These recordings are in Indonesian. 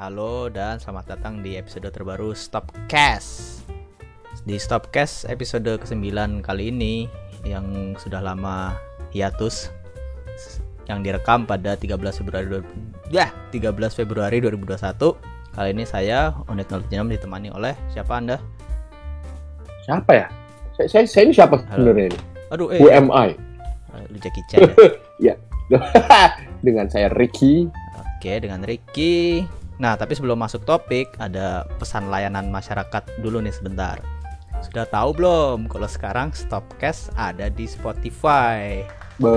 Halo dan selamat datang di episode terbaru Stopcast. Di Stopcast episode ke-9 kali ini yang sudah lama hiatus yang direkam pada 13 Februari ya 13 Februari 2021. Kali ini saya Unit 06 ditemani oleh siapa Anda? Siapa ya? Saya, saya, saya ini siapa sebenarnya ini? Aduh, eh. Who am I? Lu Jackie Chan ya? Dengan saya Ricky. Oke, dengan Ricky. Nah, tapi sebelum masuk topik, ada pesan layanan masyarakat dulu nih sebentar. Sudah tahu belum kalau sekarang Stopcast ada di Spotify? Be,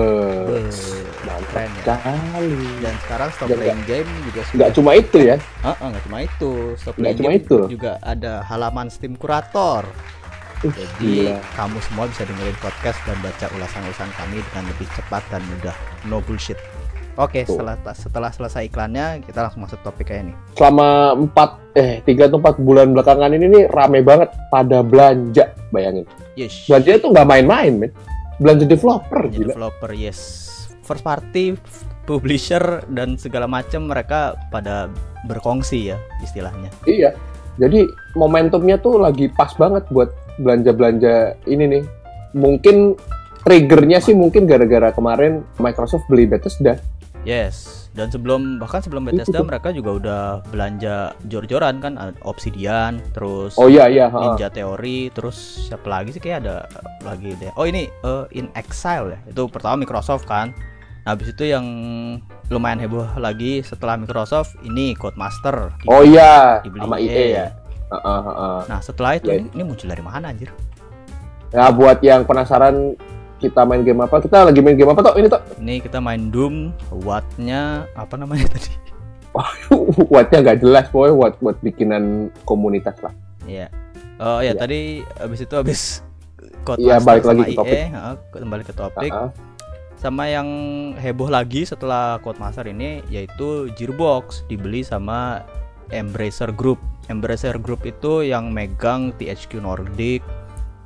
Be, keren ya. sekali. Dan sekarang Stop Dan Playing Game juga sudah Nggak cuma itu ya. Heeh, nggak cuma itu. Stop Playing cuma Game itu. juga ada halaman Steam Kurator. Uh, Jadi gila. kamu semua bisa dengerin podcast dan baca ulasan-ulasan kami dengan lebih cepat dan mudah. No bullshit. Oke, Tuh. setelah setelah selesai iklannya, kita langsung masuk topik kayak ini. Selama empat eh tiga atau empat bulan belakangan ini nih rame banget pada belanja. Bayangin. Yes. Belanja itu nggak main-main, men. Belanja developer Jadi gila. developer yes first party publisher dan segala macam mereka pada berkongsi ya istilahnya Iya. Jadi momentumnya tuh lagi pas banget buat belanja-belanja ini nih. Mungkin triggernya sih mungkin gara-gara kemarin Microsoft beli Bethesda. Yes dan sebelum bahkan sebelum Bethesda mereka juga udah belanja jor-joran kan Obsidian terus Oh iya iya. Ninja Theory terus siapa lagi sih kayak ada lagi deh oh ini eh, In Exile ya itu pertama Microsoft kan nah, habis itu yang lumayan heboh lagi setelah Microsoft ini Codemaster Oh iya, dibeli sama EA. EA ya. Heeh, heeh. Nah setelah itu Ya. ini, ini muncul dari mana anjir? Nah, buat yang penasaran kita main game apa? Kita lagi main game apa toh? Ini toh Ini kita main Doom, wattnya apa namanya tadi? wattnya nggak jelas, pokoknya watt buat bikinan komunitas lah. Iya. Oh ya Iya. tadi abis itu abis Iya, Master balik lagi ke topik. Heeh, kembali ke topik. Heeh. Sama yang heboh lagi setelah Codemaster ini yaitu Gearbox dibeli sama Embracer Group. Embracer Group itu yang megang THQ Nordic,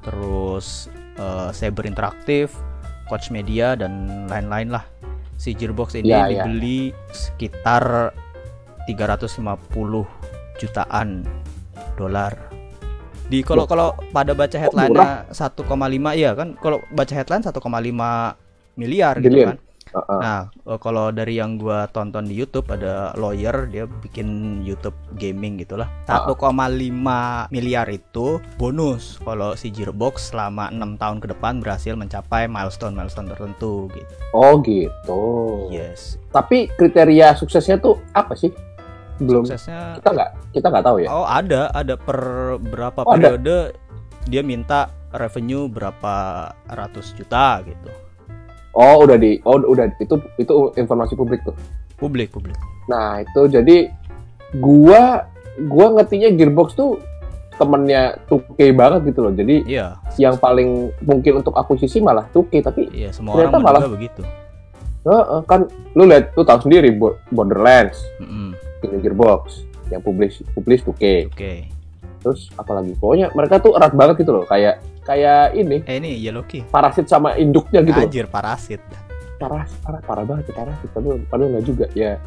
terus eh, Saber Interactive, Koch Media dan lain-lain lah. Si Gearbox ini Iya, iya. dibeli sekitar 350 jutaan dolar. Di kalau kalau pada baca kok headline-nya 1,5 iya kan kalau baca headline 1,5 miliar gitu Bilion. Nah, eh, kalau dari yang gua tonton di YouTube ada lawyer dia bikin YouTube gaming gitulah. Ah. 1,5 miliar itu bonus kalau si Gearbox selama enam tahun ke depan berhasil mencapai milestone-milestone tertentu gitu. Oh gitu. Yes. Tapi kriteria suksesnya tuh apa sih? Belum. Suksesnya Kita nggak kita nggak tahu ya. Oh, ada ada per berapa Oh, ada. periode dia minta revenue berapa ratus juta gitu. Oh udah di oh udah itu itu informasi publik tuh. Publik, publik. Nah itu jadi gua gua ngertinya Gearbox tuh temennya 2K banget gitu loh. Jadi Iya. yang paling mungkin untuk akuisisi malah 2K tapi Iya, semua Ternyata orang malah- begitu. Heeh, kan lu lihat tuh tahu sendiri Bo- Borderlands Mm-mm. ini Gearbox yang publish publish 2K. Oke. Terus apalagi pokoknya mereka tuh erat banget gitu loh kayak kayak ini Eh ini Yellow Key. parasit sama induknya gitu. Anjir parasit. Parah parah parah banget ya parasit padahal padahal enggak juga ya.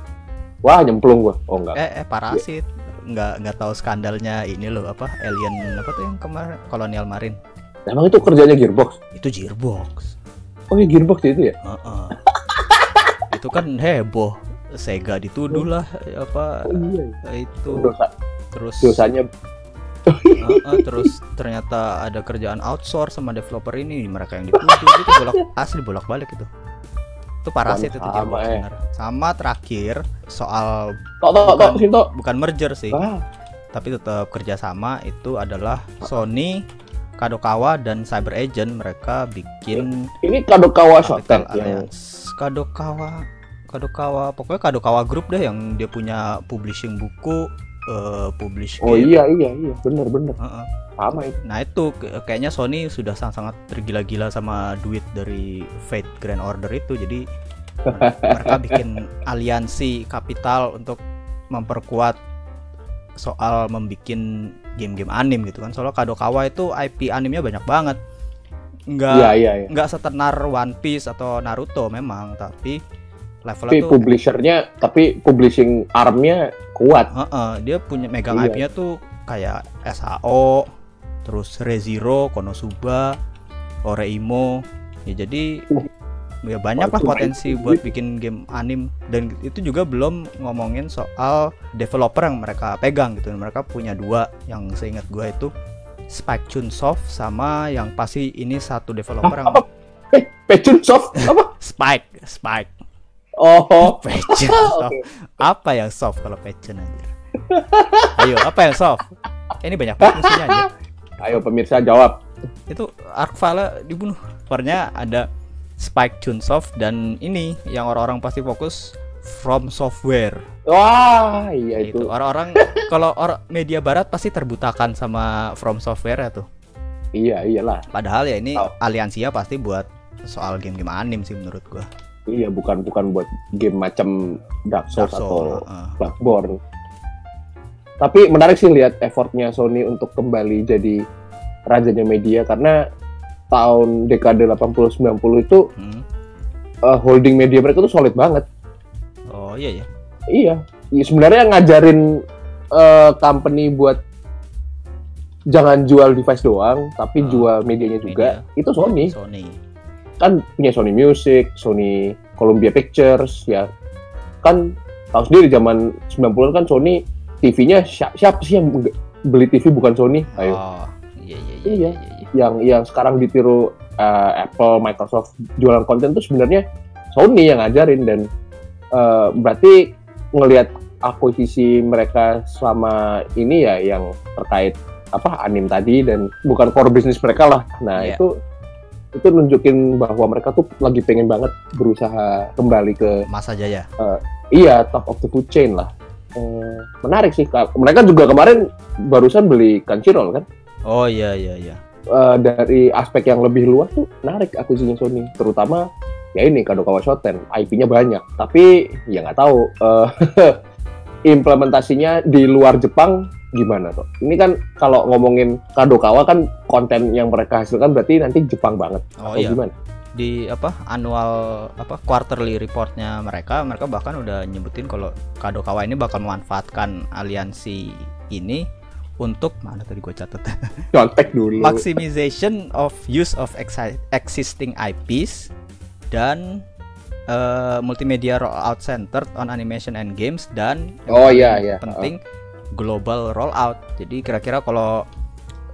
Wah nyemplung gua. Oh enggak. Eh, eh parasit. Nggak nggak tahu skandalnya ini loh apa alien apa tuh yang kemarin kolonial marin. Emang itu kerjanya Gearbox. Itu Gearbox. Oh iya Gearbox itu ya. Heeh. itu kan heboh. Sega dituduh lah apa Oh iya. itu Dosa terus dosanya Heeh, terus ternyata ada kerjaan outsource sama developer ini mereka yang dituduh itu bolak asli bolak balik itu itu parasit itu Sama, eh. bener. sama terakhir soal tok tok Bukan. tok. bukan merger sih Ah, tapi tetap kerjasama itu adalah Sony, Kadokawa dan Cyber Agent mereka bikin ini Kadokawa Shoten yang Alliance. Kadokawa, Kadokawa, pokoknya Kadokawa Group deh yang dia punya publishing buku, eh, publish Oh game. iya iya iya bener bener Heeh. sama itu. Nah itu kayaknya Sony sudah sangat-sangat tergila-gila sama duit dari Fate Grand Order itu, jadi mereka bikin aliansi kapital untuk memperkuat soal membuat game-game anim gitu kan. Soalnya Kadokawa itu IP animnya banyak banget. Nggak Iya iya iya. nggak setenar One Piece atau Naruto memang, tapi levelnya Tapi tuh publishernya, tapi publishing armnya kuat. Heeh, dia punya megang Iya. IP-nya tuh kayak SAO, terus ReZero, Konosuba, Oreimo. Ya jadi Uh. ya banyak lah main potensi buat bikin game anim dan itu juga belum ngomongin soal developer yang mereka pegang gitu. Mereka punya dua yang seingat gua itu Spike Chunsoft sama yang pasti ini satu developer yang Apa? Eh, Pechun Soft apa? Spike, Spike. Oh, Passion. Oke. Apa yang soft kalau passion anjir? Ayo, apa yang soft? Eh, ini banyak banget musuhnya anjir. ayo pemirsa jawab. Itu Arkvala dibunuh. Warnya ada Spike Chunsoft dan ini yang orang-orang pasti fokus From Software. Wah, iya Itu itu. orang-orang kalau orang media barat pasti terbutakan sama From Software ya tuh. Iya, iyalah. Padahal ya ini Oh. aliansinya pasti buat soal game-game anim sih menurut gua. Iya, bukan bukan buat game macam Dark Souls Dark atau heeh. Bloodborne. Tapi menarik sih lihat effortnya Sony untuk kembali jadi rajanya media karena tahun dekade 80-90 itu Hmm. uh, holding media mereka tuh solid banget. Oh iya ya. Iya, Iya, sebenarnya ngajarin uh, company buat jangan jual device doang, tapi Ah, jual medianya juga. Itu Sony Sony. Kan punya Sony Music, Sony Columbia Pictures, ya kan tahu sendiri zaman 90 kan Sony TV-nya siapa, siapa sih yang beli TV bukan Sony? Ayo, Oh, iya iya iya. Iya. iya, iya, yang yang sekarang ditiru uh, Apple, Microsoft jualan konten tuh sebenarnya Sony yang ngajarin dan uh, berarti ngelihat akuisisi mereka selama ini ya yang terkait apa anim tadi dan bukan core bisnis mereka lah. Nah Iya. itu itu nunjukin bahwa mereka tuh lagi pengen banget berusaha kembali ke Masa Jaya. iya top of the food chain lah. Eh, menarik sih. Mereka juga kemarin barusan beli Crunchyroll kan. Oh iya iya iya. Eh, dari aspek yang lebih luas tuh menarik akuisisinya Sony, terutama ya ini Kadokawa Shoten, IP-nya banyak, tapi ya nggak tahu eh, implementasinya di luar Jepang gimana tuh? Ini kan kalau ngomongin Kadokawa kan konten yang mereka hasilkan berarti nanti Jepang banget, Oh atau iya. gimana? Di apa annual apa quarterly reportnya mereka, mereka bahkan udah nyebutin kalau Kadokawa ini bakal memanfaatkan aliansi ini untuk mana tadi gue catat Contek dulu. maximization of use of exi- existing IPs dan eh, multimedia rollout centered on animation and games dan Oh, iya, iya. penting global rollout jadi kira-kira kalau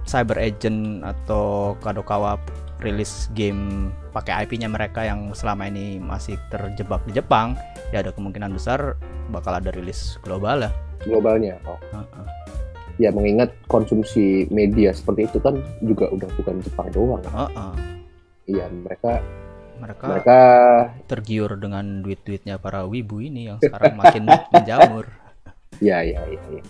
Cyber Agent atau Kadokawa rilis game pakai IP-nya mereka yang selama ini masih terjebak di Jepang ya ada kemungkinan besar bakal ada rilis global lah globalnya. Oh. Heeh. Ya mengingat konsumsi media seperti itu kan juga udah bukan Jepang doang. Iya mereka mereka mereka tergiur dengan duit-duitnya para wibu ini yang sekarang makin menjamur. Ya, ya, ya, ya.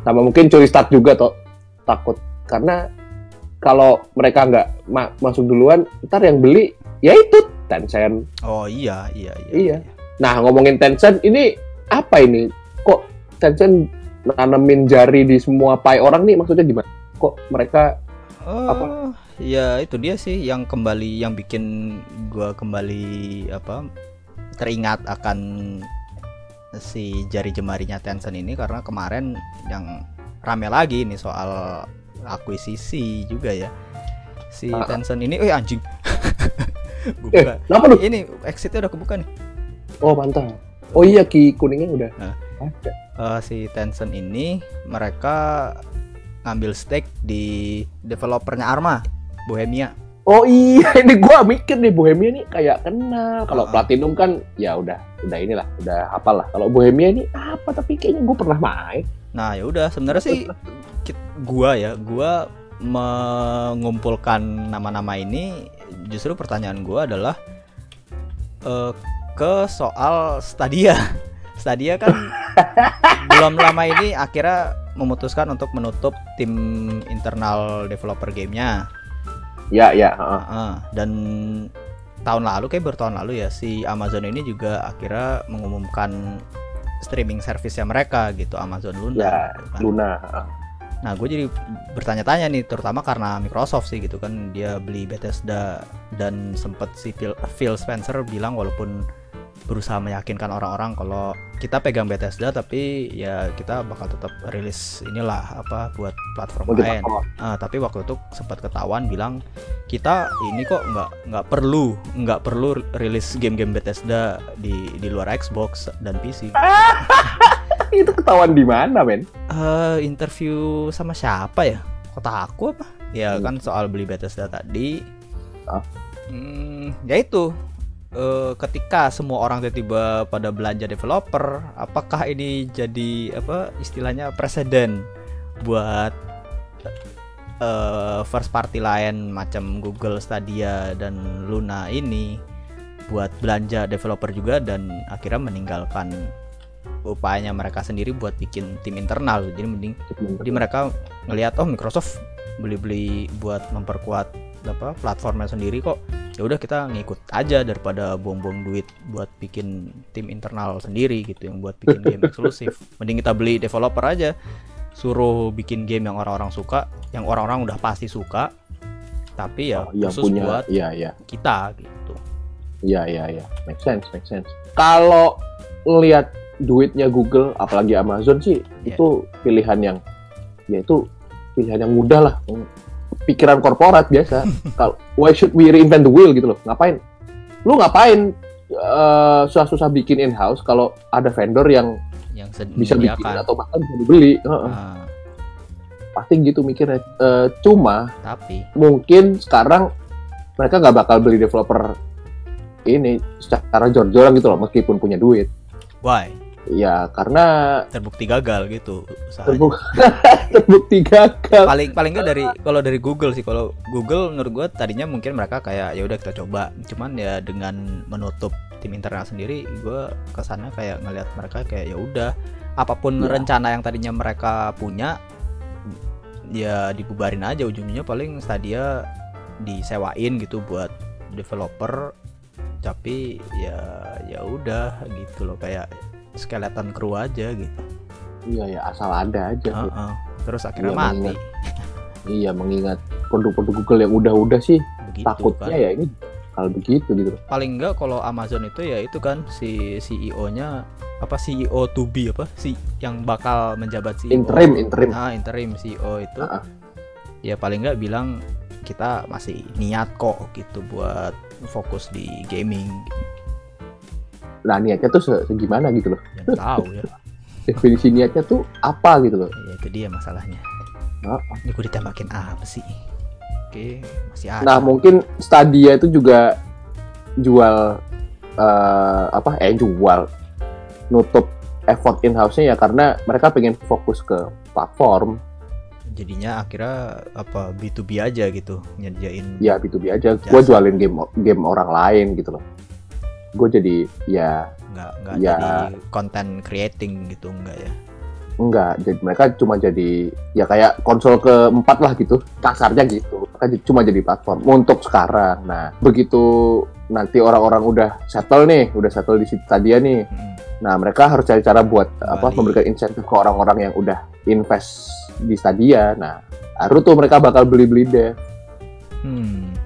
Sama mungkin curi start juga toh takut karena kalau mereka nggak ma- masuk duluan, ntar yang beli ya itu Tencent. Oh iya, iya, iya. Iya. Nah ngomongin Tencent ini apa ini? Kok Tencent nanemin jari di semua pie orang nih maksudnya gimana? Kok mereka Oh, Apa? ya itu dia sih yang kembali yang bikin gua kembali apa teringat akan si jari jemarinya Tencent ini karena kemarin yang rame lagi nih soal akuisisi juga ya. Si Ah. Tencent ini, eh anjing. Eh buka. kenapa lu? Ini exitnya udah kebuka nih. Oh mantap. Oh iya ki kuningnya udah Nah. ada. eh, si Tencent ini mereka ngambil stake di developernya Arma, Bohemia. Oh iya ini gua mikir nih Bohemia nih kayak kenal. Kalau Ah. Platinum kan ya udah udah inilah udah apalah. Kalau Bohemia ini apa tapi kayaknya gua pernah main. Nah, ya udah sebenarnya sih gua ya, gua mengumpulkan nama-nama ini justru pertanyaan gua adalah eh, ke soal Stadia. Stadia kan belum lama ini akhirnya memutuskan untuk menutup tim internal developer gamenya. Ya ya. heeh. Heeh, dan tahun lalu kayak bertahun lalu ya si Amazon ini juga akhirnya mengumumkan streaming service mereka gitu Amazon Luna. Ya, gitu kan. Luna. heeh. Nah gue jadi bertanya-tanya nih terutama karena Microsoft sih gitu kan dia beli Bethesda dan sempet si Phil, Phil Spencer bilang walaupun berusaha meyakinkan orang-orang kalau kita pegang Bethesda tapi ya kita bakal tetap rilis inilah apa buat platform lain. Ah, tapi waktu itu sempat ketahuan bilang kita ini kok nggak nggak perlu nggak perlu rilis game-game Bethesda di di luar Xbox dan PC. itu ketahuan di mana men Eh, interview sama siapa ya? Kota aku apa? Ya Hmm. kan soal beli Bethesda tadi. Ah. Hmm, ya itu. Eh, ketika semua orang tiba-tiba pada belanja developer, apakah ini jadi apa istilahnya presiden buat eh, first party lain macam Google Stadia dan Luna ini buat belanja developer juga dan akhirnya meninggalkan upayanya mereka sendiri buat bikin tim internal. Jadi mending jadi mereka ngelihat oh Microsoft beli-beli buat memperkuat apa platformnya sendiri kok ya udah kita ngikut aja daripada buang-buang duit buat bikin tim internal sendiri gitu yang buat bikin game eksklusif. Mending kita beli developer aja. Suruh bikin game yang orang-orang suka yang orang-orang udah pasti suka. Tapi ya Oh, yang khusus punya buat iya iya. kita gitu. Iya iya iya. Make sense make sense. Kalau ngelihat duitnya Google apalagi Amazon sih Iya. itu pilihan yang ya itu pilihan yang mudah lah pikiran korporat biasa. Kalau why should we reinvent the wheel gitu loh? Ngapain? Lu ngapain eh, susah-susah bikin in house kalau ada vendor yang yang bisa bikin menyediakan. atau bahkan bisa dibeli? Heeh. Nah, pasti gitu mikirnya. Eh, cuma tapi mungkin sekarang mereka nggak bakal beli developer ini secara jor-joran gitu loh meskipun punya duit. Why ya karena terbukti gagal gitu usahanya. terbukti, terbukti gagal paling paling nggak dari kalau dari Google sih kalau Google menurut gua tadinya mungkin mereka kayak ya udah kita coba cuman ya dengan menutup tim internal sendiri gua ke sana kayak ngelihat mereka kayak ya udah apa pun Ya. rencana yang tadinya mereka punya ya dibubarin aja ujungnya paling Stadia disewain gitu buat developer tapi ya ya udah gitu loh kayak skeleton crew aja gitu. Iya ya asal ada aja Heeh. terus akhirnya Iya, mati. mengingat iya mengingat produk-produk Google yang udah-udah sih. Begitu takutnya kan. ya ini hal begitu gitu. Paling enggak kalau Amazon itu ya itu kan si CEO-nya apa CEO to be apa si yang bakal menjabat CEO interim interim. Ah interim CEO itu. Ah, ah. ya paling enggak bilang kita masih niat kok gitu buat fokus di gaming nah niatnya tuh se- segimana gitu loh. Yang tahu ya definisi niatnya tuh apa gitu loh. Ya itu dia masalahnya. Ah, ini gue ditembakin apa sih? Oke masih ada. Nah mungkin Stadia itu juga jual eh, apa eh jual nutup effort in house-nya ya karena mereka pengen fokus ke platform. Jadinya akhirnya apa B2B aja gitu nyediain ya B2B aja. Gue jualin game game orang lain gitu loh. Gue jadi ya nggak nggak Ya. jadi content creating gitu enggak ya enggak. Jadi mereka cuma jadi ya kayak konsol keempat lah gitu. Kasarnya gitu. Mereka cuma jadi platform untuk sekarang. Nah begitu nanti orang-orang udah settle nih, udah settle di Stadia nih. Mm. Nah, mereka harus cari cara buat apa Kembali. memberikan insentif ke orang-orang yang udah invest di Stadia. Nah, baru tuh mereka bakal beli-beli dev. Hmm.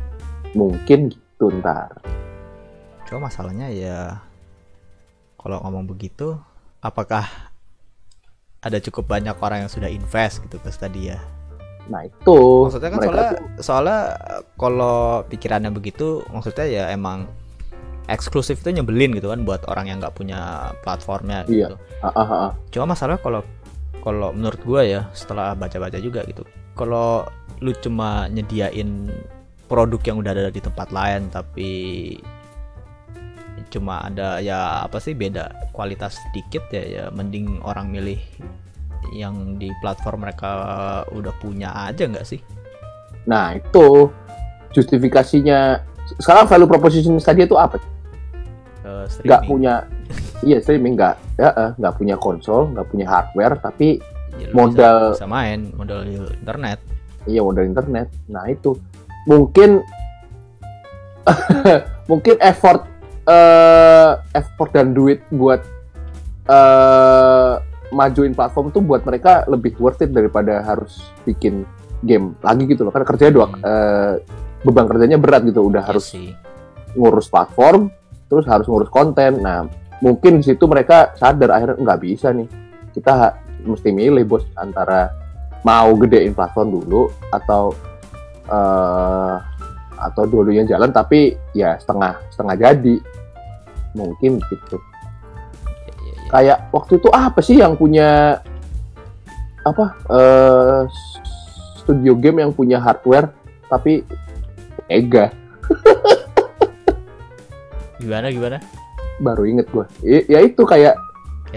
Mungkin gitu ntar. Cuma masalahnya ya kalau ngomong begitu, apakah ada cukup banyak orang yang sudah invest gitu ke Stadia? Nah, itu Maksudnya kan soalnya tuh- soalnya eh, kalau pikirannya begitu, maksudnya ya emang eksklusif itu nyebelin gitu kan buat orang yang nggak punya platformnya Iya. gitu. ah, ah, ah, ah. Cuma masalah kalau kalau menurut gua ya setelah baca-baca juga gitu. Kalau lu cuma nyediain produk yang udah ada di tempat lain tapi cuma ada ya apa sih beda kualitas sedikit ya ya mending orang milih yang di platform mereka udah punya aja nggak sih? Nah, itu justifikasinya sekarang value proposition Stadia itu apa? Eh, Nggak punya iya streaming nggak ya eh, nggak punya konsol, nggak punya hardware, tapi Ya, modal- bisa, bisa main modal internet. iya modal internet. Nah, itu mungkin mungkin effort eh effort dan duit buat eh majuin platform tuh buat mereka lebih worth it daripada harus bikin game lagi gitu loh. Karena kerjanya dua Hmm. eh, beban kerjanya berat gitu, udah Iya harus sih. ngurus platform, terus harus ngurus konten. Nah, mungkin di situ mereka sadar akhirnya nggak bisa nih. Kita mesti milih bos antara mau gedein platform dulu atau eh atau dulunya jalan tapi ya setengah setengah jadi. Mungkin gitu. Iya, iya, iya. Kayak waktu itu apa sih yang punya apa eh studio game yang punya hardware tapi Ega Gimana gimana? baru inget gue ya itu kayak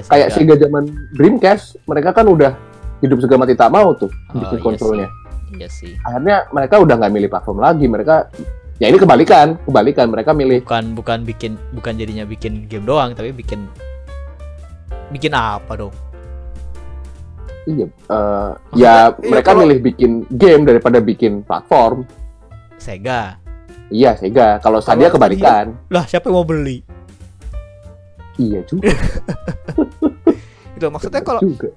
kayak Sega. Sega zaman Dreamcast mereka kan udah hidup segala mati tak mau tuh Oh, bikin iya kontrolnya Iya sih. akhirnya mereka udah nggak milih platform lagi mereka ya ini kebalikan kebalikan mereka milih Bukan bukan bikin bukan jadinya bikin game doang tapi bikin bikin apa dong? iya eh, Maksudnya, ya iya, mereka kalau- milih bikin game daripada bikin platform Sega. iya Sega kalau Stadia Kalau- kebalikan Lah siapa yang mau beli? iya juga Itu maksudnya kalau juga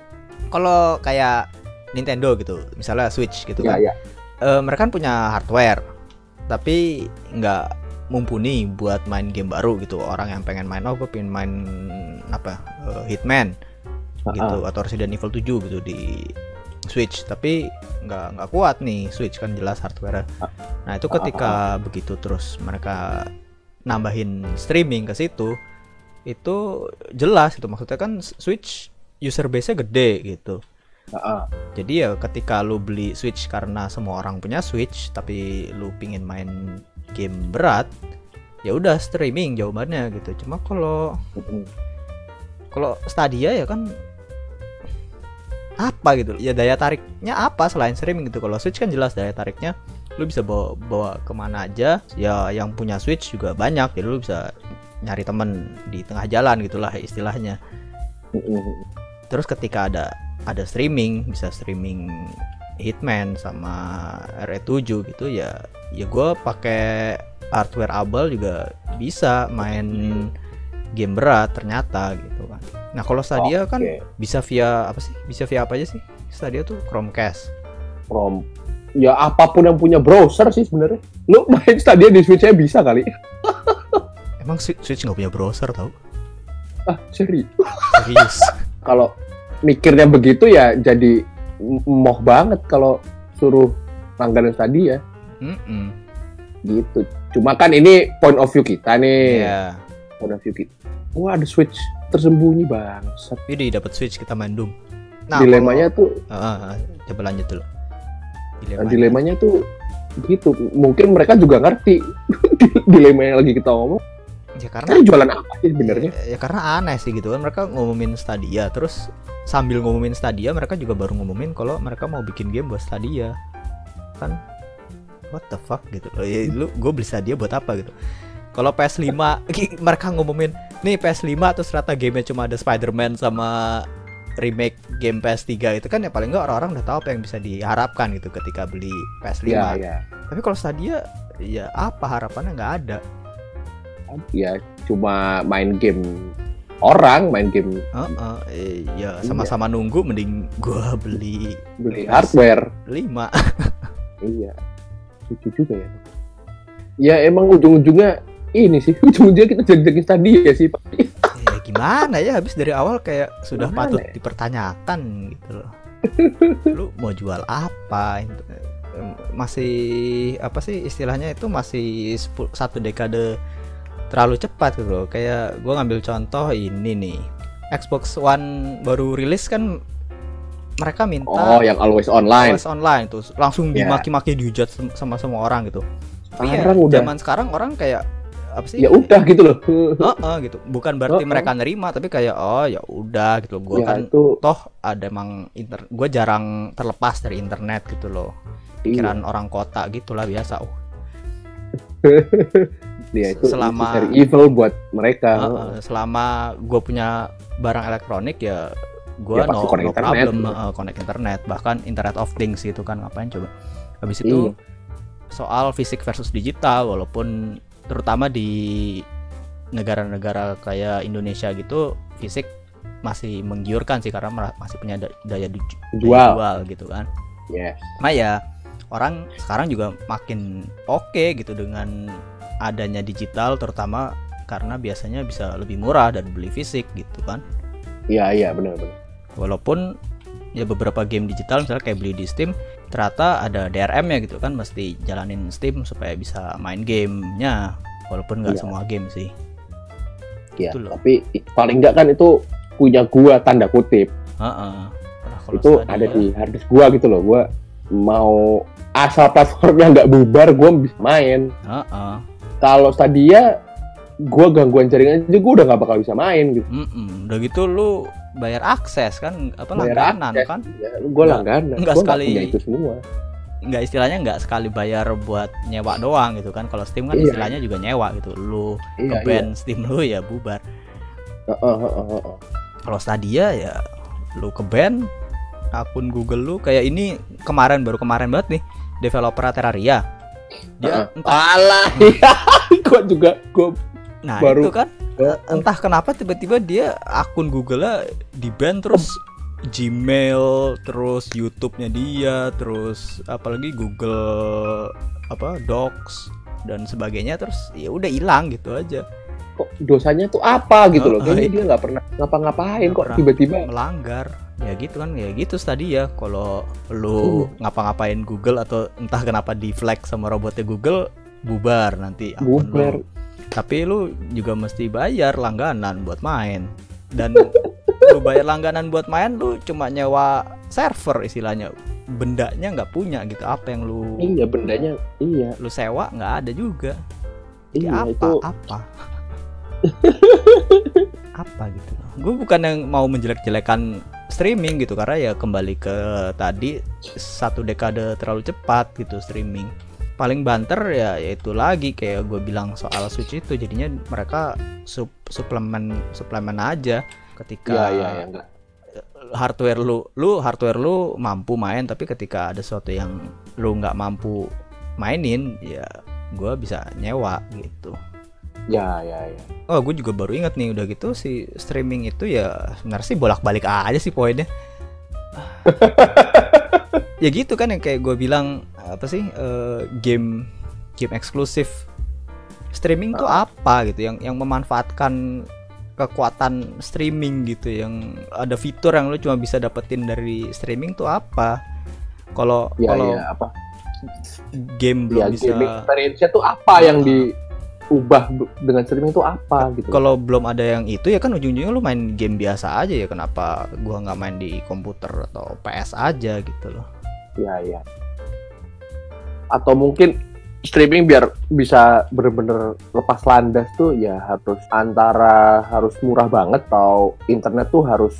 kalau kayak Nintendo gitu, misalnya Switch gitu ya kan. ya Eh, mereka kan punya hardware, tapi nggak mumpuni buat main game baru gitu. Orang yang pengen main, oh gue pengen main apa eh, Hitman gitu atau Resident Evil 7 gitu di Switch, tapi nggak nggak kuat nih Switch kan jelas hardware. Nah itu ketika begitu terus mereka nambahin streaming ke situ, itu jelas itu maksudnya kan Switch user base-nya gede gitu. Heeh. Jadi ya ketika lu beli Switch karena semua orang punya Switch tapi lu pingin main game berat, ya udah streaming jawabannya gitu. Cuma kalau kalau Stadia ya kan apa gitu. Ya daya tariknya apa selain streaming gitu. Kalau Switch kan jelas daya tariknya lu bisa bawa bawa ke mana aja. Ya yang punya Switch juga banyak. Jadi lu bisa nyari temen di tengah jalan gitulah istilahnya. Terus ketika ada ada streaming, bisa streaming Hitman sama RE7 gitu ya. Ya gue pakai hardware Abel juga bisa main game berat ternyata gitu kan. Nah kalau Stadia kan Oke. bisa via apa sih? Bisa via apa aja sih? Stadia tuh Chromecast. Chrome ya apa pun yang punya browser sih sebenarnya lu main Stadia di Switch-nya bisa kali Emang Swi- Switch nggak punya browser tau? ah serius Serius? kalau mikirnya begitu ya jadi moh banget kalau suruh langganan Stadia Mm-mm. gitu. Cuma kan ini point of view kita nih. Iya. point of view kita. Wah ada Switch tersembunyi banget Jadi dapat Switch kita main Doom. Nah, dilemanya tuh kalau- Ah, ah, coba lanjut dulu. Nah, dilemanya. tuh gitu. Mungkin mereka juga ngerti dilema yang lagi kita ngomong Ya karena jualan apa sih sebenarnya? Ya, ya karena aneh sih gitu kan. Mereka ngumumin Stadia terus sambil ngumumin Stadia mereka juga baru ngumumin kalau mereka mau bikin game buat Stadia. Kan what the fuck gitu. Loh ya lu gue beli Stadia buat apa gitu? Kalau PS5 ki- mereka ngumumin nih PS5 terus ternyata gamenya cuma ada Spider-Man sama remake game PS3 itu kan ya paling nggak orang-orang udah tahu apa yang bisa diharapkan gitu ketika beli PS5 ya ya tapi kalau Stadia ya apa harapannya? Nggak ada ya cuma main game orang main game Heeh, eh, ya sama-sama nunggu mending gua beli beli hardware. 5 iya. Lucu juga ya. Ya emang ujung-ujungnya ini sih ujung-ujungnya kita jadi-jadi tadi ya sih Pak. ya gimana ya habis dari awal kayak sudah Gimana patut ya? dipertanyakan gitu loh. Lu mau jual apa? Masih apa sih istilahnya itu masih satu dekade terlalu cepat gitu loh kayak gua ngambil contoh ini nih Xbox One baru rilis kan mereka minta oh yang always online Always online tuh langsung Ya. dimaki-maki dihujat sama semua orang gitu. Tapi ya, sekarang udah zaman sekarang orang kayak apa sih? ya udah gitu loh Heeh, gitu. Bukan berarti Heeh. mereka nerima tapi kayak oh ya udah gitu. Gua ya kan itu toh ada emang inter gue jarang terlepas dari internet gitu loh. iya. Pikiran orang kota gitulah biasa. Oh, ya itu selama- evil buat mereka heeh, selama gue punya barang elektronik ya gue Ya, no, connect no internet. problem heeh, connect internet bahkan internet of things gitu kan ngapain coba habis itu Iya. soal fisik versus digital walaupun terutama di negara-negara kayak Indonesia gitu fisik masih menggiurkan sih karena masih punya da- daya, daya Jual. gitu kan yes Nah ya orang sekarang juga makin oke gitu dengan adanya digital terutama karena biasanya bisa lebih murah dan beli fisik gitu kan Iya iya benar benar. walaupun ya beberapa game digital misalnya kayak beli di Steam ternyata ada DRM ya gitu kan mesti jalanin Steam supaya bisa main gamenya walaupun nggak Iya. semua game sih Iya. Itu loh. Tapi paling enggak kan itu punya gua tanda kutip. Heeh. Nah, kalau itu ada di harddisk gua gitu loh. Gua mau asal platformnya nggak bubar, gua bisa main. Heeh. Kalau Stadia, gua gangguan jaringan aja gua udah nggak bakal bisa main gitu. Mm-mm. udah gitu lu bayar akses kan apa Bayar langganan akses. kan Ya, gua Nggak- langganan. nggak Gua sekali- punya itu semua. nggak istilahnya nggak sekali bayar buat nyewa doang gitu kan kalau Steam kan Iya. istilahnya juga nyewa gitu lu Iya, ke band Steam lu ya bubar Heeh, heeh, heeh. kalau Stadia ya lu ke band akun Google lu kayak ini kemarin baru kemarin banget nih developer Terraria dia entah, Alah, iya. gua juga gua nah baru- itu kan. Entah kenapa tiba-tiba dia akun Google-nya di ban terus Gmail terus YouTube-nya dia terus apalagi Google apa Docs dan sebagainya terus ya udah hilang gitu aja. Kok dosanya tuh apa gitu loh. Heeh, Kayaknya dia nggak pernah ngapa-ngapain kok tiba-tiba melanggar ya gitu kan ya gitu tadi ya. Kalau lu ngapa-ngapain Google atau entah kenapa di flag sama robotnya Google bubar nanti lu. bubar. tapi lu juga mesti bayar langganan buat main. Dan lu bayar langganan buat main lu cuma nyewa server istilahnya. Bendanya nggak punya gitu. Apa yang lu Iya, bendanya iya. lu sewa nggak ada juga. Jadi Iya, apa itu. apa? Apa gitu. Gue bukan yang mau menjelek-jelekan streaming gitu karena ya kembali ke tadi satu dekade terlalu cepat gitu streaming. Paling banter ya itu lagi kayak gue bilang soal Switch itu jadinya mereka sup, suplemen suplemen aja. Ketika iya, iya, enggak. hardware lu lu hardware lu mampu main tapi ketika ada sesuatu yang lu nggak mampu mainin ya gue bisa nyewa gitu Ya, ya, ya. oh gue juga baru inget nih udah gitu si streaming itu ya sebenarnya sih bolak balik aja sih poinnya. Ya gitu kan yang kayak gue bilang apa sih eh, game game eksklusif. Streaming tuh apa gitu yang yang memanfaatkan kekuatan streaming gitu yang ada fitur yang lu cuma bisa dapetin dari streaming tuh apa? Kalau Ya, kalau ya, apa? game belum Ya, bisa game experience-nya tuh apa yang diubah b- dengan streaming tuh apa gitu. kalau belum ada yang itu ya kan ujung-ujungnya lu main game biasa aja ya kenapa gua nggak main di komputer atau PS aja gitu loh Ya, ya. Atau mungkin streaming biar bisa bener-bener lepas landas tuh ya harus antara harus murah banget atau internet tuh harus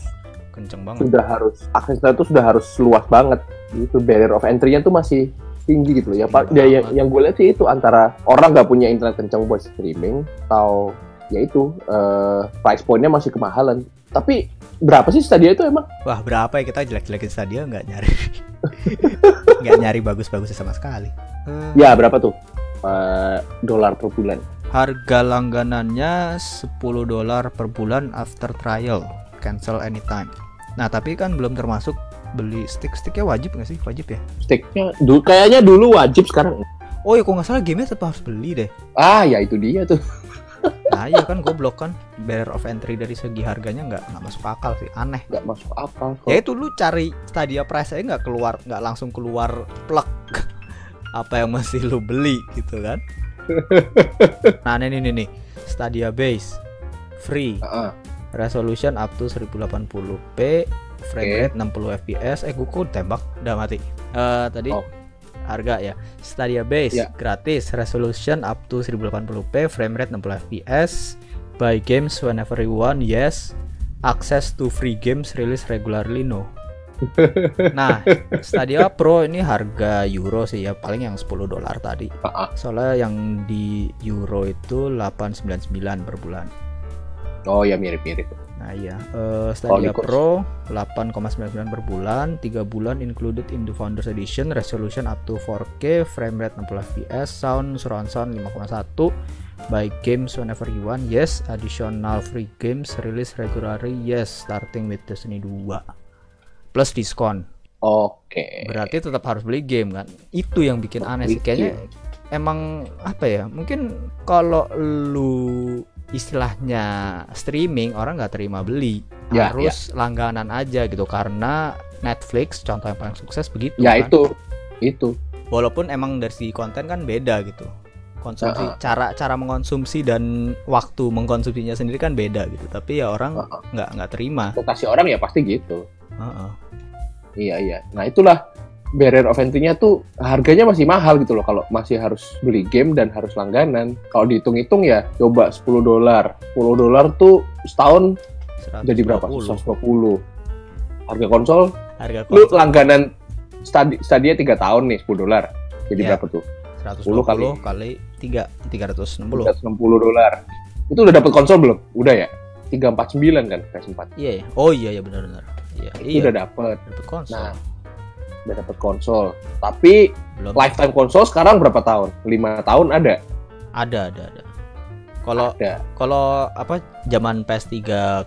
kenceng banget sudah harus aksesnya tuh sudah harus luas banget itu barrier of entry-nya tuh masih tinggi gitu loh. Ya pak ya, yang, banget. yang gue lihat sih itu antara orang nggak punya internet kencang buat streaming atau ya itu eh, price point-nya masih kemahalan. Tapi berapa sih Stadia itu emang? Wah berapa ya? Kita jelek-jelekin Stadia nggak nyari. Nggak nyari bagus-bagusnya sama sekali. Eh, ya berapa tuh? Eh, dolar per bulan. Harga langganannya 10 dolar per bulan after trial. Cancel anytime. Nah tapi kan belum termasuk beli stick sticknya wajib nggak sih? Wajib ya? Sticknya dulu kayaknya dulu wajib sekarang oh ya kok nggak salah gamenya tetap harus beli deh. Ah ya itu dia tuh. Nah iya kan goblok kan. Barrier of entry dari segi harganya nggak nggak masuk akal sih aneh. Nggak masuk akal kok. ya itu lu cari Stadia price aja nggak keluar nggak langsung keluar plek. Apa yang mesti lu beli gitu kan? Nah ini nih nih Stadia base free. Heeh. resolution up to 1080p frame Oke. rate 60 fps eh gue kok tembak udah mati Eh tadi Oh. harga ya Stadia base Ya. gratis resolution up to 1080p frame rate 60 fps buy games whenever you want yes access to free games release regularly no nah Stadia Pro ini harga euro sih ya paling yang 10 dolar tadi Heeh. soalnya yang di euro itu 899 per bulan oh ya mirip-mirip Nah iya, eh, Stadia Pro 8,99 per bulan, 3 bulan included in the Founders Edition, resolution up to 4K, frame rate 60 fps, sound surround sound 5,1, buy games whenever you want, yes, additional free games release regularly, yes, starting with Destiny 2. Plus diskon. oke Berarti tetap harus beli game kan? Itu yang bikin aneh sih kayaknya emang apa ya? Mungkin kalau lu istilahnya streaming orang nggak terima beli. Ya, harus langganan aja gitu karena Netflix contoh yang paling sukses begitu ya kan. itu. Itu. Walaupun emang dari segi konten kan beda gitu. Konsumsi Heeh. cara cara mengkonsumsi dan waktu mengkonsumsinya sendiri kan beda gitu. Tapi ya orang nggak nggak terima. Ekspektasi orang ya pasti gitu. Heeh. iya iya. Nah itulah barrier of entry-nya tuh harganya masih mahal gitu loh. Kalau masih harus beli game dan harus langganan. Kalau dihitung-hitung ya coba 10 dolar. 10 dolar tuh setahun jadi berapa? 120. 120 harga konsol? Harga lu konsol. langganan stadi stadia 3 tahun nih 10 dolar. Jadi Iya. berapa tuh? 120 kali. kali 3 360 360 dolar. Itu udah dapet konsol belum? Udah ya? 349 kan PS4 iya ya oh iya ya benar benar iya itu iya. udah dapet. Dapet konsol. Nah, udah dapet konsol tapi belum lifetime konsol sekarang berapa tahun? 5 tahun ada? ada ada ada kalau kalau apa zaman PS3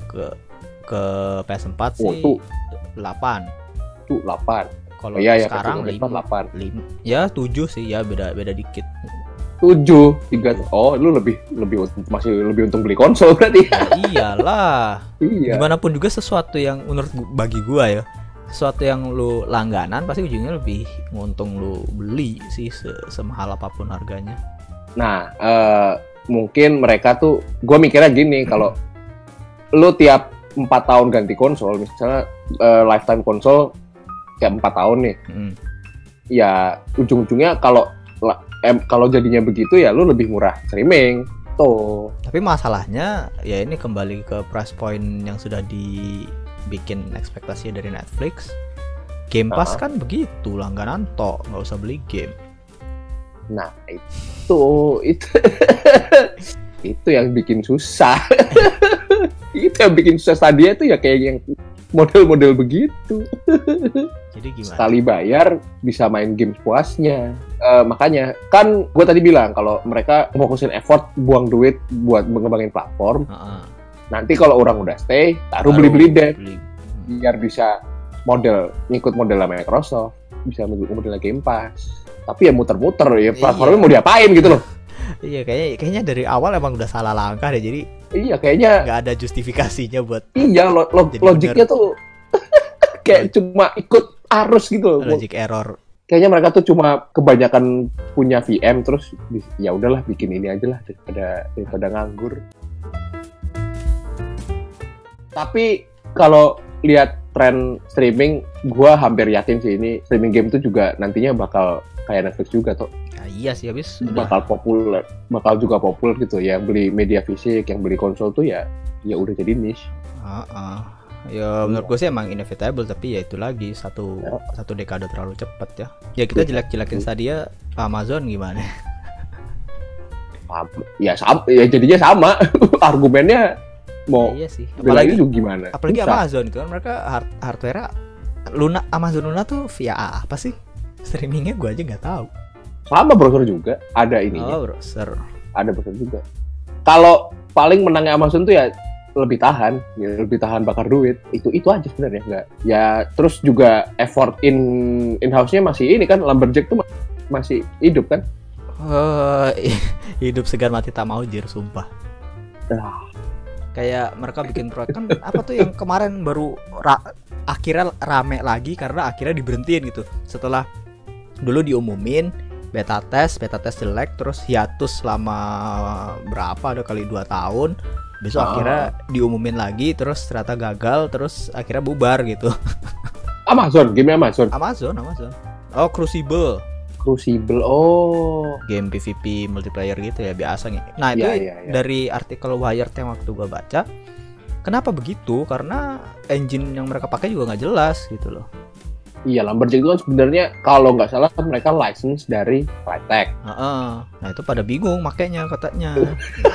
ke ke PS4 Oh, sih tuh. 8 Tuh 8. kalau Oh, iya ya, sekarang PS4 lima 8. lim- ya 7 sih ya beda beda dikit 7, 3. Oh, lu lebih lebih masih lebih untung beli konsol berarti. ya iyalah iya. gimana pun juga sesuatu yang menurut bagi gua ya sesuatu yang lu langganan pasti ujungnya lebih nguntung lu beli sih se- semahal apa pun harganya Nah, eh, mungkin mereka tuh gue mikirnya gini kalau lu tiap 4 tahun ganti konsol, misalnya eh, lifetime konsol kayak 4 tahun nih. Mm. Ya ujung-ujungnya kalau la- em, kalau jadinya begitu ya lu lebih murah streaming. Tuh. tapi masalahnya ya ini kembali ke price point yang sudah dibikin ekspektasinya dari Netflix Game Pass Ah. kan begitu langganan tok nggak usah beli game Nah, itu itu itu yang bikin susah. itu yang bikin susah Stadia itu ya kayak yang model-model begitu. jadi gimana Sekali bayar bisa main game puasnya. Eh, makanya kan gue tadi bilang kalau mereka fokusin effort buang duit buat mengembangin platform. Heeh. Nanti kalau orang udah stay, taruh beli-beli deh beli. biar bisa model ngikut model Microsoft, bisa ngikut model Game Pass. Tapi ya muter-muter ya platformnya Iya. mau diapain gitu loh. iya kayaknya kayaknya dari awal emang udah salah langkah deh jadi Iya kayaknya nggak ada justifikasinya buat iya lo, lo- logiknya tuh kayak cuma ikut arus gitu loh. logic error Kayaknya mereka tuh cuma kebanyakan punya VM terus ya udahlah bikin ini aja lah daripada daripada nganggur. Tapi kalau lihat tren streaming, gua hampir yakin sih ini streaming game tuh juga nantinya bakal kayak Netflix juga tuh Nah, iya sih habis udah bakal populer, bakal juga populer gitu. Yang beli media fisik, yang beli konsol tuh ya ya udah jadi niche. Heeh. Ya menurut gue sih emang inevitable tapi ya itu lagi satu Ya. satu dekade terlalu cepat ya. Ya kita Iya. jelek-jelekin Stadia Amazon gimana? Ya sama, ya jadinya sama. Argumennya mau iya sih. apalagi juga gimana? apalagi Susah. Amazon itu kan mereka hard hardware Luna Amazon Luna tuh via apa sih? Streamingnya gue aja nggak tahu. Sama browser juga, ada ininya, Oh browser. ada browser juga. Kalau paling menangnya Amazon tuh ya lebih tahan, ya, lebih tahan bakar duit. Itu itu aja sebenarnya enggak. Ya terus juga effort in in house-nya masih ini kan Lumberjack tuh ma- masih hidup kan? Eh, hidup segar mati tak mau jir sumpah. Ah. Kayak mereka bikin proyek kan apa tuh yang kemarin baru ra- akhirnya rame lagi karena akhirnya diberhentiin gitu. Setelah dulu diumumin beta test, beta test jelek terus hiatus selama berapa ada kali dua tahun. Besok Ah. akhirnya diumumin lagi terus ternyata gagal terus akhirnya bubar gitu. Amazon, game Amazon. Amazon, Amazon. Oh, Crucible. Crucible. Oh. game PvP multiplayer gitu ya biasa nih. Nah itu Iya, iya, iya. dari artikel Wired yang waktu gua baca, kenapa begitu? Karena engine yang mereka pakai juga nggak jelas gitu loh. Iya, Lumberjack itu kan sebenarnya kalau nggak salah mereka license dari Crytek. Heeh. Nah itu pada bingung makanya katanya.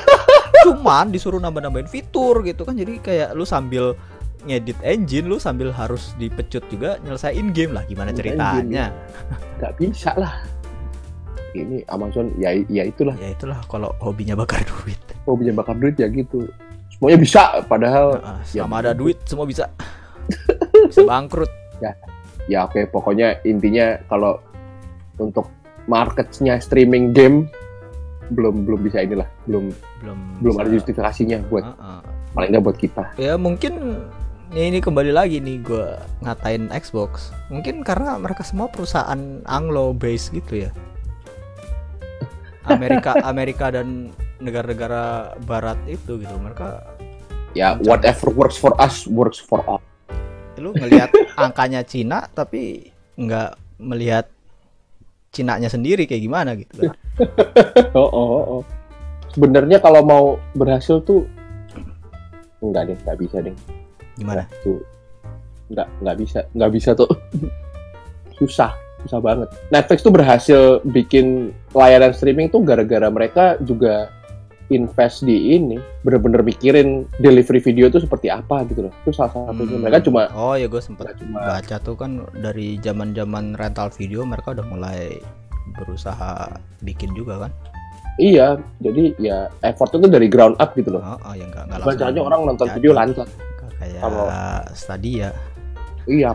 Cuman disuruh nambah-nambahin fitur gitu kan jadi kayak lu sambil ngedit engine lu sambil harus dipecut juga nyelesain game lah gimana ceritanya. Nggak bisa lah. Ini Amazon ya ya itulah. Ya itulah kalau hobinya bakar duit. Hobinya bakar duit ya gitu. Semuanya bisa padahal Heeh, ya sama ada duit semua bisa. Bisa bangkrut. Ya oke pokoknya intinya kalau untuk marketnya streaming game belum belum bisa inilah belum belum belum ada bisa- justifikasinya buat Heeh. paling nggak buat kita. Ya mungkin ya ini kembali lagi nih gue ngatain Xbox. Mungkin karena mereka semua perusahaan Anglo base gitu ya. Amerika Amerika dan negara-negara Barat itu gitu. Mereka ya Macam- whatever works for us works for all. Lu ngelihat angkanya Cina tapi nggak melihat Cinanya sendiri kayak gimana gitu. Kan oh, oh, oh, oh. sebenarnya kalau mau berhasil tuh enggak deh nggak bisa deh gimana? Tuh. Nggak nggak bisa nggak bisa tuh. Susah susah banget. Netflix tuh berhasil bikin layanan streaming tuh gara-gara mereka juga invest di ini. Bener-bener mikirin delivery video tuh seperti apa gitu loh. Itu salah satunya. Hmm. mereka cuma oh ya gue sempet cuma baca tuh kan dari zaman zaman rental video mereka udah mulai berusaha bikin juga kan? Iya jadi ya effortnya tuh dari ground up gitu loh. Oh, oh ya nggak nggak Bacanya orang nonton jadi. video lancar kayak Kalau- Stadia. Iya.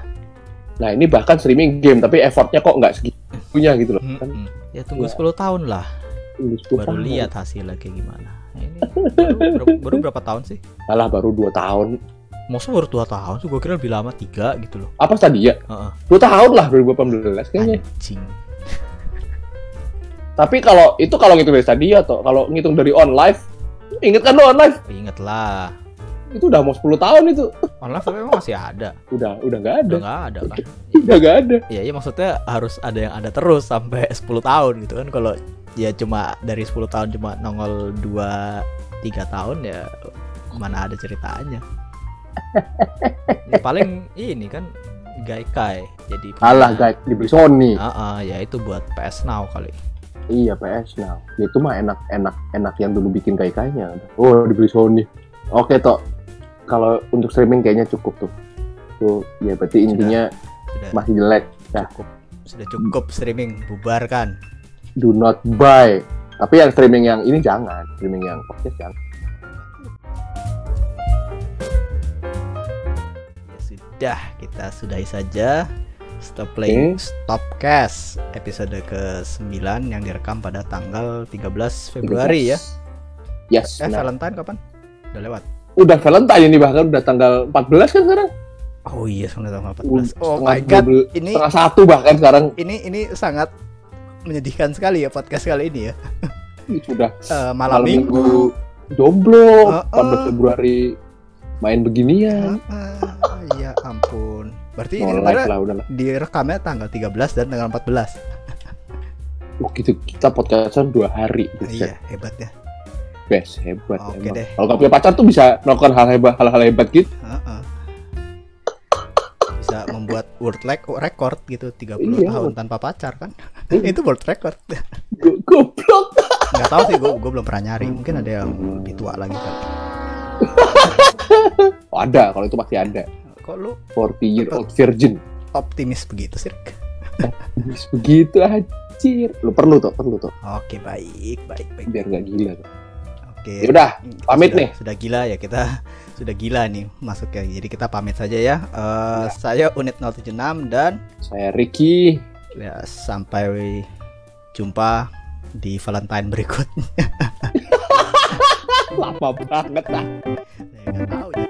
Nah ini bahkan streaming game tapi effortnya kok nggak segitunya gitu loh kan? Mm-mm. ya tunggu Ya. 10 tahun lah. Ini 10 baru tahun. lihat hasilnya kayak gimana. Ini baru, baru, baru berapa tahun sih? Alah baru 2 tahun. Maksudnya baru 2 tahun sih? Gue kira lebih lama 3 gitu loh. Apa tadi ya Heeh. 2 tahun lah 2018 kayaknya. Anjing. Tapi kalau itu kalau ngitung dari Stadia atau kalau ngitung dari on live, inget kan lo on live? inget lah Itu udah mau 10 tahun itu. online tapi emang masih ada Udah udah nggak ada. udah nggak ada kan Udah nggak ada. ya iya maksudnya harus ada yang ada terus sampai 10 tahun gitu kan kalau ya cuma dari 10 tahun cuma nongol 2 3 tahun ya mana ada ceritanya ya, paling ini kan Gaikai jadi Alah guys, dibeli Sony. Ah, ah, ya itu buat PS Now kali Iya PS Now. Ya, itu mah enak enak enak yang dulu bikin kayaknya. Oh dibeli Sony. Oke toh. Kalau untuk streaming kayaknya cukup tuh. Tuh ya berarti intinya sudah masih jelek. Nah, cukup sudah cukup streaming bubarkan do not buy. Tapi yang streaming yang ini jangan, streaming yang podcast jangan. ya sudah kita sudahi saja Stop Playing Stop Cast episode ke-9 yang direkam pada tanggal 13 Februari ya. Yes. Eh benar. Valentine kapan? Udah lewat. Udah Valentine ini bahkan udah tanggal 14 kan sekarang. Oh iya, sudah tanggal 14. Udah Oh my god, 12 ini Setengah satu bahkan sekarang ini ini sangat menyedihkan sekali ya podcast kali ini ya. sudah Eh, malam, minggu. jomblo Uh, uh. 14 Februari main beginian Ah, ya ampun. Berarti ini no live sebenarnya lah udah lah direkamnya tanggal 13 dan tanggal 14. oh, gitu kita podcastan dua hari Iya, Buset. hebat ya. Best hebat Oke emang. deh. kalau nggak punya pacar tuh bisa melakukan hal hebat hal-hal hebat gitu Heeh. Bisa membuat world rec- record gitu 30 Iya. tahun tanpa pacar kan. Iya. Itu world record. Go- goblok Nggak tahu sih gue gue belum pernah nyari. Mungkin ada yang lebih tua lagi kan. oh, ada kalau itu pasti ada Kok lu 40 year old virgin optimis begitu sih? Bis begitu anjir lu perlu tuh perlu tuh Oke, baik, baik, baik. biar nggak gila tuh. Oke. Ya hmm, pamit sudah, nih. Sudah gila ya kita. Sudah gila nih masuknya. Jadi kita pamit saja ya. Uh, ya. Saya Unit 076 dan saya Ricky. Ya, sampai jumpa di Valentine berikutnya. Lama banget lah. Saya nggak tahu ya.